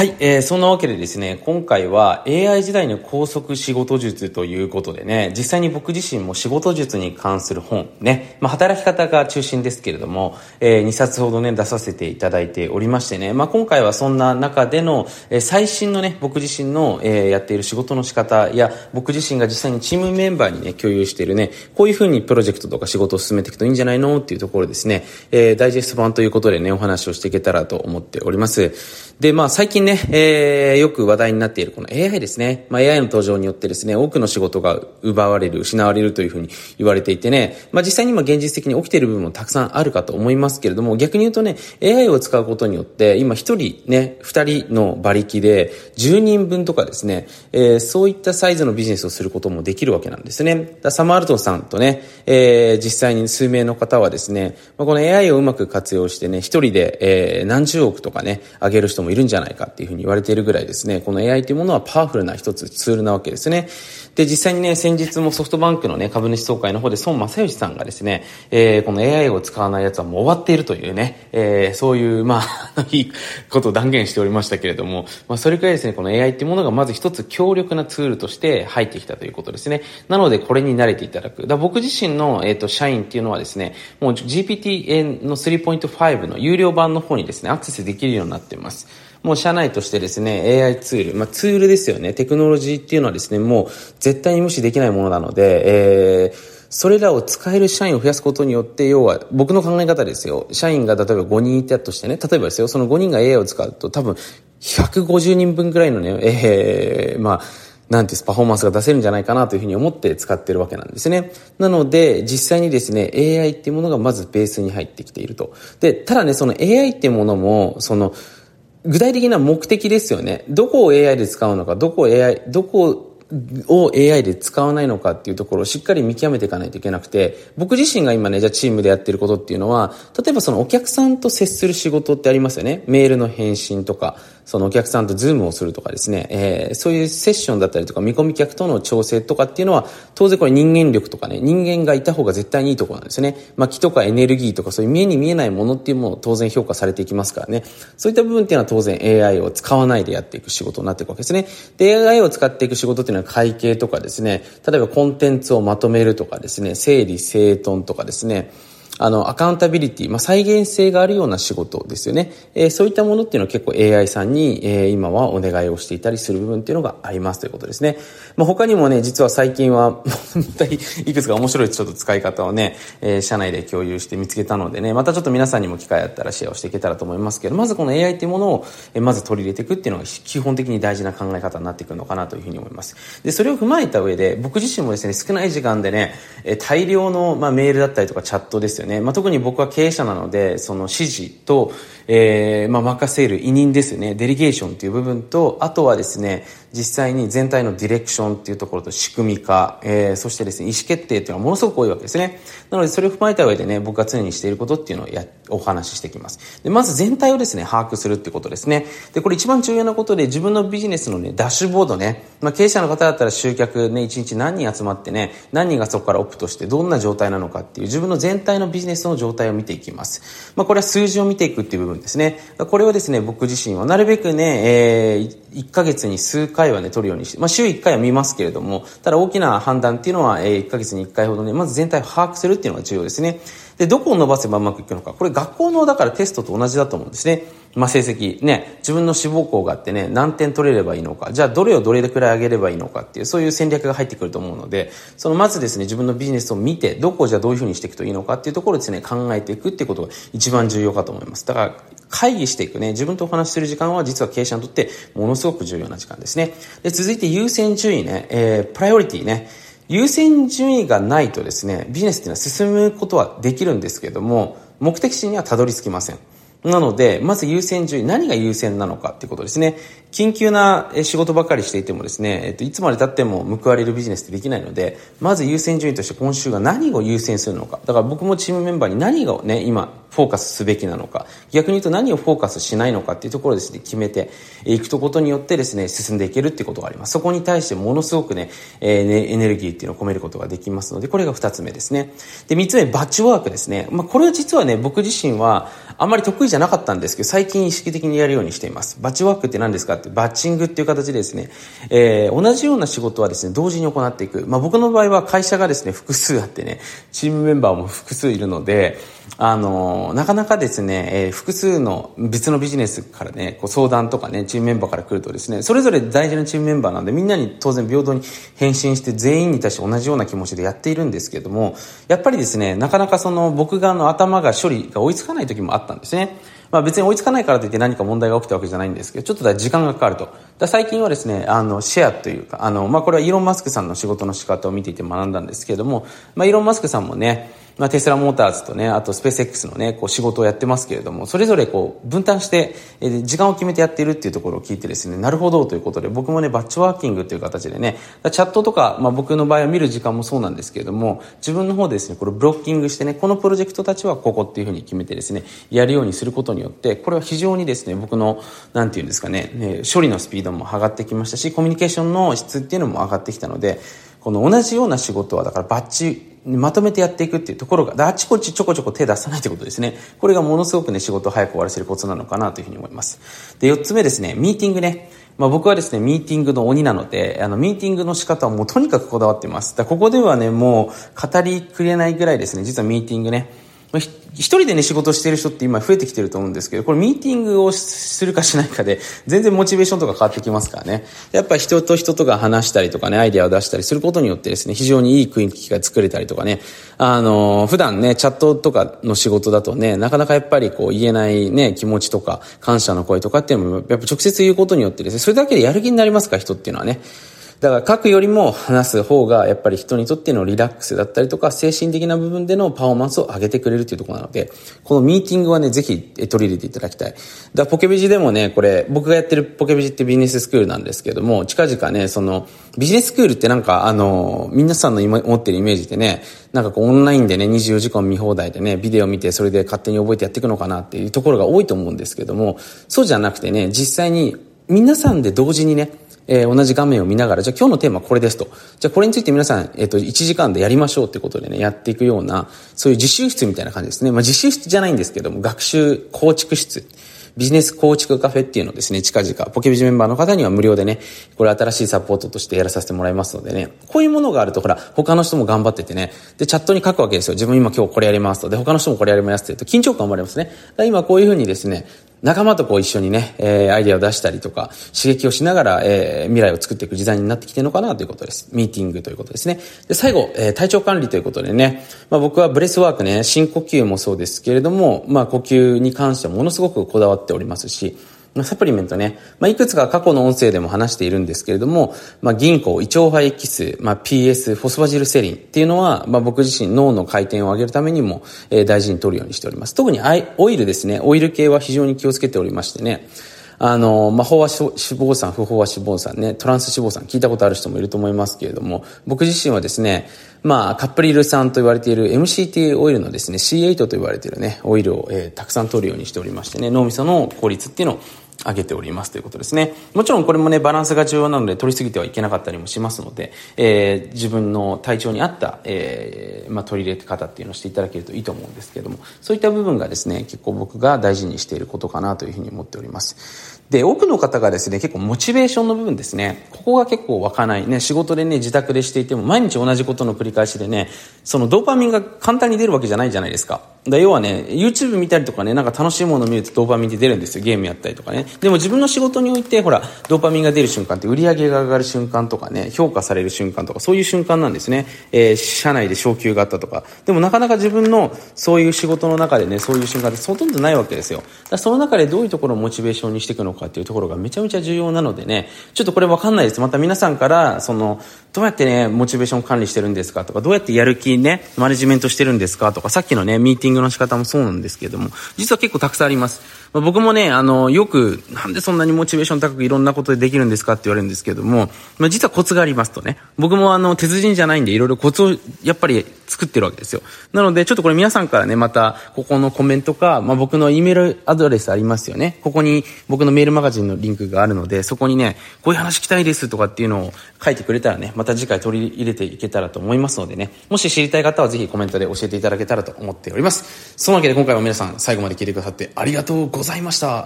はい、えー、そんなわけでですね、今回は AI 時代の高速仕事術ということでね、実際に僕自身も仕事術に関する本ね、まあ、働き方が中心ですけれども、えー、2冊ほどね、出させていただいておりましてね、まあ、今回はそんな中での、えー、最新のね、僕自身の、えー、やっている仕事の仕方や、僕自身が実際にチームメンバーにね、共有しているね、こういうふうにプロジェクトとか仕事を進めていくといいんじゃないのっていうところですね、えー、ダイジェスト版ということでね、お話をしていけたらと思っております。で、まあ、最近ね、ええー、よく話題になっているこの AI ですね。まあ、AI の登場によってですね、多くの仕事が奪われる、失われるというふうに言われていてね、まあ、実際に今現実的に起きている部分もたくさんあるかと思いますけれども、逆に言うとね、AI を使うことによって、今一人ね、二人の馬力で10人分とかですね、えー、そういったサイズのビジネスをすることもできるわけなんですね。だサマールトンさんとね、えー、実際に数名の方はですね、まあ、この AI をうまく活用してね、一人で、えー、何十億とかね、上げる人もいるんじゃないかっていうふうに言われているぐらいですね、この AI というものはパワフルな一つツールなわけですね。で、実際にね、先日もソフトバンクのね、株主総会の方で孫正義さんがですね、えー、この AI を使わないやつはもう終わっているというね、えー、そういう、まあ、いいことを断言しておりましたけれども、まあ、それくらいですね、この AI っていうものがまず一つ強力なツールとして入ってきたということですね。なので、これに慣れていただく。だ僕自身の、えっ、ー、と、社員っていうのはですね、もう GPT の3.5の有料版の方にですね、アクセスできるようになっています。もう社内としてですね、AI ツール、まあツールですよね。テクノロジーっていうのはですね、もう絶対に無視できないものなので、えー、それらを使える社員を増やすことによって、要は僕の考え方ですよ。社員が例えば5人いたとしてね、例えばですよ、その5人が AI を使うと多分150人分くらいのね、えー、まあ、なんていうすパフォーマンスが出せるんじゃないかなというふうに思って使ってるわけなんですね。なので、実際にですね、AI っていうものがまずベースに入ってきていると。で、ただね、その AI っていうものも、その、具体的な目的ですよね。どこを AI で使うのか、どこを AI、どこを AI で使わないのかっていうところをしっかり見極めていかないといけなくて、僕自身が今ね、じゃあチームでやってることっていうのは、例えばそのお客さんと接する仕事ってありますよね。メールの返信とか、そのお客さんとズームをするとかですね、えー、そういうセッションだったりとか見込み客との調整とかっていうのは、当然これ人間力とかね、人間がいた方が絶対にいいところなんですね。まあ気とかエネルギーとかそういう見えに見えないものっていうものを当然評価されていきますからね。そういった部分っていうのは当然 AI を使わないでやっていく仕事になっていくわけですね。で、AI を使っていく仕事っていうのは会計とかですね、例えばコンテンツをまとめるとかですね、整理整頓とかですね、あの、アカウンタビリティ、まあ、再現性があるような仕事ですよね。えー、そういったものっていうのは結構 AI さんに、えー、今はお願いをしていたりする部分っていうのがありますということですね。まあ、他にもね、実は最近は、いくつか面白いちょっと使い方をね、えー、社内で共有して見つけたのでね、またちょっと皆さんにも機会あったらシェアをしていけたらと思いますけど、まずこの AI っていうものを、えー、まず取り入れていくっていうのが基本的に大事な考え方になってくるのかなというふうに思います。で、それを踏まえた上で、僕自身もですね、少ない時間でね、えー、大量の、まあ、メールだったりとかチャットですよね。ねまあ、特に僕は経営者なので、その指示と、えー、まあ、任せる委任ですね、デリゲーションという部分と、あとはですね、実際に全体のディレクションっていうところと仕組み化、えー、そしてですね、意思決定っていうのはものすごく多いわけですね。なので、それを踏まえた上でね、僕が常にしていることっていうのをや、お話ししていきます。で、まず全体をですね、把握するってことですね。で、これ一番重要なことで、自分のビジネスのね、ダッシュボードね、まあ、経営者の方だったら集客ね、1日何人集まってね、何人がそこからオプトしてどんな状態なのかっていう自分の全体のビジネスジネスの状態を見ていきます。まあ、これは数字を見ていくっていう部分ですね。これはですね、僕自身はなるべくね、えー、1ヶ月に数回はね、取るようにして、まあ、週1回は見ますけれども、ただ大きな判断っていうのは、えー、1ヶ月に1回ほどね、まず全体を把握するっていうのが重要ですね。で、どこを伸ばせばうまくいくのか。これ学校の、だからテストと同じだと思うんですね。まあ、成績。ね、自分の志望校があってね、何点取れればいいのか。じゃあ、どれをどれくらい上げればいいのかっていう、そういう戦略が入ってくると思うので、その、まずですね、自分のビジネスを見て、どこをじゃあどういうふうにしていくといいのかっていうところですね、考えていくっていうことが一番重要かと思います。だから、会議していくね、自分とお話しする時間は実は経営者にとってものすごく重要な時間ですね。で、続いて優先順位ね、えー、プライオリティね。優先順位がないとですね、ビジネスっていうのは進むことはできるんですけども、目的地にはたどり着きません。なので、まず優先順位、何が優先なのかっていうことですね。緊急な仕事ばかりしていてもですね、えっと、いつまで経っても報われるビジネスってできないので、まず優先順位として今週が何を優先するのか。だから僕もチームメンバーに何がね、今、フォーカスすべきなのか。逆に言うと何をフォーカスしないのかっていうところですね、決めていくとことによってですね、進んでいけるっていうことがあります。そこに対してものすごくね、えー、エネルギーっていうのを込めることができますので、これが二つ目ですね。で、三つ目、バッチワークですね。まあ、これは実はね、僕自身はあんまり得意じゃなかったんですけど、最近意識的にやるようにしています。バッチワークって何ですかって、バッチングっていう形でですね、えー、同じような仕事はですね、同時に行っていく。まあ僕の場合は会社がですね、複数あってね、チームメンバーも複数いるので、あの、なかなかですね、えー、複数の別のビジネスからね、こう相談とかね、チームメンバーから来るとですね、それぞれ大事なチームメンバーなんで、みんなに当然平等に返信して全員に対して同じような気持ちでやっているんですけれども、やっぱりですね、なかなかその僕がの頭が処理が追いつかない時もあったんですね。まあ別に追いつかないからといって何か問題が起きたわけじゃないんですけど、ちょっとだ時間がかかると。だ最近はですね、あの、シェアというか、あの、まあこれはイーロン・マスクさんの仕事の仕方を見ていて学んだんですけれども、まあイーロン・マスクさんもね、まあ、テスラモーターズとね、あとスペース X のね、こう仕事をやってますけれども、それぞれこう分担して、えー、時間を決めてやっているっていうところを聞いてですね、なるほどということで、僕もね、バッチワーキングという形でね、チャットとか、まあ僕の場合は見る時間もそうなんですけれども、自分の方でですね、これブロッキングしてね、このプロジェクトたちはここっていうふうに決めてですね、やるようにすることによって、これは非常にですね、僕の、なんていうんですかね、ね処理のスピードも上がってきましたし、コミュニケーションの質っていうのも上がってきたので、この同じような仕事は、だからバッチまとめてやっていくっていうところが、あちこちちょこちょこ手出さないということですね。これがものすごくね、仕事を早く終わらせるコツなのかなというふうに思います。で、四つ目ですね、ミーティングね。まあ、僕はですね、ミーティングの鬼なので、あの、ミーティングの仕方はもうとにかくこだわっています。だここではね、もう語りくれないぐらいですね、実はミーティングね、一人でね、仕事してる人って今増えてきてると思うんですけど、これミーティングをするかしないかで、全然モチベーションとか変わってきますからね。やっぱ人と人とが話したりとかね、アイデアを出したりすることによってですね、非常にいい雰囲気が作れたりとかね、あの、普段ね、チャットとかの仕事だとね、なかなかやっぱりこう言えないね、気持ちとか、感謝の声とかっていうのも、やっぱ直接言うことによってですね、それだけでやる気になりますから、人っていうのはね。だから書くよりも話す方がやっぱり人にとってのリラックスだったりとか精神的な部分でのパフォーマンスを上げてくれるというところなので、このミーティングはね、ぜひ取り入れていただきたい。だポケビジでもね、これ僕がやってるポケビジってビジネススクールなんですけども、近々ね、そのビジネススクールってなんかあの、皆さんの今持ってるイメージでね、なんかこうオンラインでね、24時間見放題でね、ビデオ見てそれで勝手に覚えてやっていくのかなっていうところが多いと思うんですけども、そうじゃなくてね、実際に皆さんで同時にね、えー、同じ画面を見ながら、じゃあ今日のテーマはこれですと。じゃあこれについて皆さん、えっ、ー、と、1時間でやりましょうってことでね、やっていくような、そういう実習室みたいな感じですね。まあ実習室じゃないんですけども、学習構築室。ビジネス構築カフェっていうのをですね、近々、ポケビジメンバーの方には無料でね、これ新しいサポートとしてやらさせてもらいますのでね、こういうものがあると、ほら、他の人も頑張っててね、で、チャットに書くわけですよ。自分今今日これやりますと。で、他の人もこれやりますって言うと、緊張感生まれますね。だ今こういうふうにですね、仲間とこう一緒にね、えー、アイデアを出したりとか、刺激をしながら、えー、未来を作っていく時代になってきてるのかなということです。ミーティングということですね。で、最後、えー、体調管理ということでね、まあ僕はブレスワークね、深呼吸もそうですけれども、まあ呼吸に関してはものすごくこだわっておりますし、サプリメントね、まあ、いくつか過去の音声でも話しているんですけれども、まあ、銀杏、イチョウ葉エキス、まあ、PS、ホスファチジルセリンっていうのは、まあ、僕自身脳の回転を上げるためにも、えー、大事に取るようにしております。特にオイルですね、オイル系は非常に気をつけておりましてね、あの、まあ、飽和脂肪酸、不飽和脂肪酸ね、トランス脂肪酸、聞いたことある人もいると思いますけれども、僕自身はですね、まあ、カップリル酸と言われている MCT オイルのですね、C8 と言われているね、オイルを、えー、たくさん取るようにしておりましてね、脳みその効率っていうのを上げておりますということですね。もちろんこれもね、バランスが重要なので取りすぎてはいけなかったりもしますので、えー、自分の体調に合った、えー、まあ、取り入れ方っていうのをしていただけるといいと思うんですけども、そういった部分がですね、結構僕が大事にしていることかなというふうに思っております。で、多くの方がですね、結構モチベーションの部分ですね、ここが結構湧かない。ね、仕事でね、自宅でしていても、毎日同じことの繰り返しでね、そのドーパミンが簡単に出るわけじゃないじゃないですか。だ要はね、YouTube 見たりとかね、なんか楽しいもの見るとドーパミンって出るんですよ。ゲームやったりとかね。でも自分の仕事において、ほら、ドーパミンが出る瞬間って売り上げが上がる瞬間とかね、評価される瞬間とか、そういう瞬間なんですね。えー、社内で昇給があったとか。でもなかなか自分のそういう仕事の中でね、そういう瞬間ってほとんどないわけですよ。だその中でどういうところをモチベーションにしていくのかっていうところがめちゃめちゃ重要なのでね、ちょっとこれわかんないです。また皆さんから、その、どうやってね、モチベーション管理してるんですかとか、どうやってやる気ね、マネジメントしてるんですかとか、さっきのね、ミーティングの仕方もそうなんですけれども、実は結構たくさんあります。まあ、僕もね、あの、よく、なんでそんなにモチベーション高くいろんなことでできるんですかって言われるんですけども、まあ、実はコツがありますとね、僕もあの、鉄人じゃないんで、いろいろコツをやっぱり作ってるわけですよ。なので、ちょっとこれ皆さんからね、また、ここのコメントか、まあ、僕の E メールアドレスありますよね。ここに僕のメールマガジンのリンクがあるので、そこにね、こういう話聞きたいですとかっていうのを書いてくれたらね、また次回取り入れていけたらと思いますのでね、もし知りたい方はぜひコメントで教えていただけたらと思っております。そのわけで今回も皆さん最後まで聞いてくださってありがとうございました。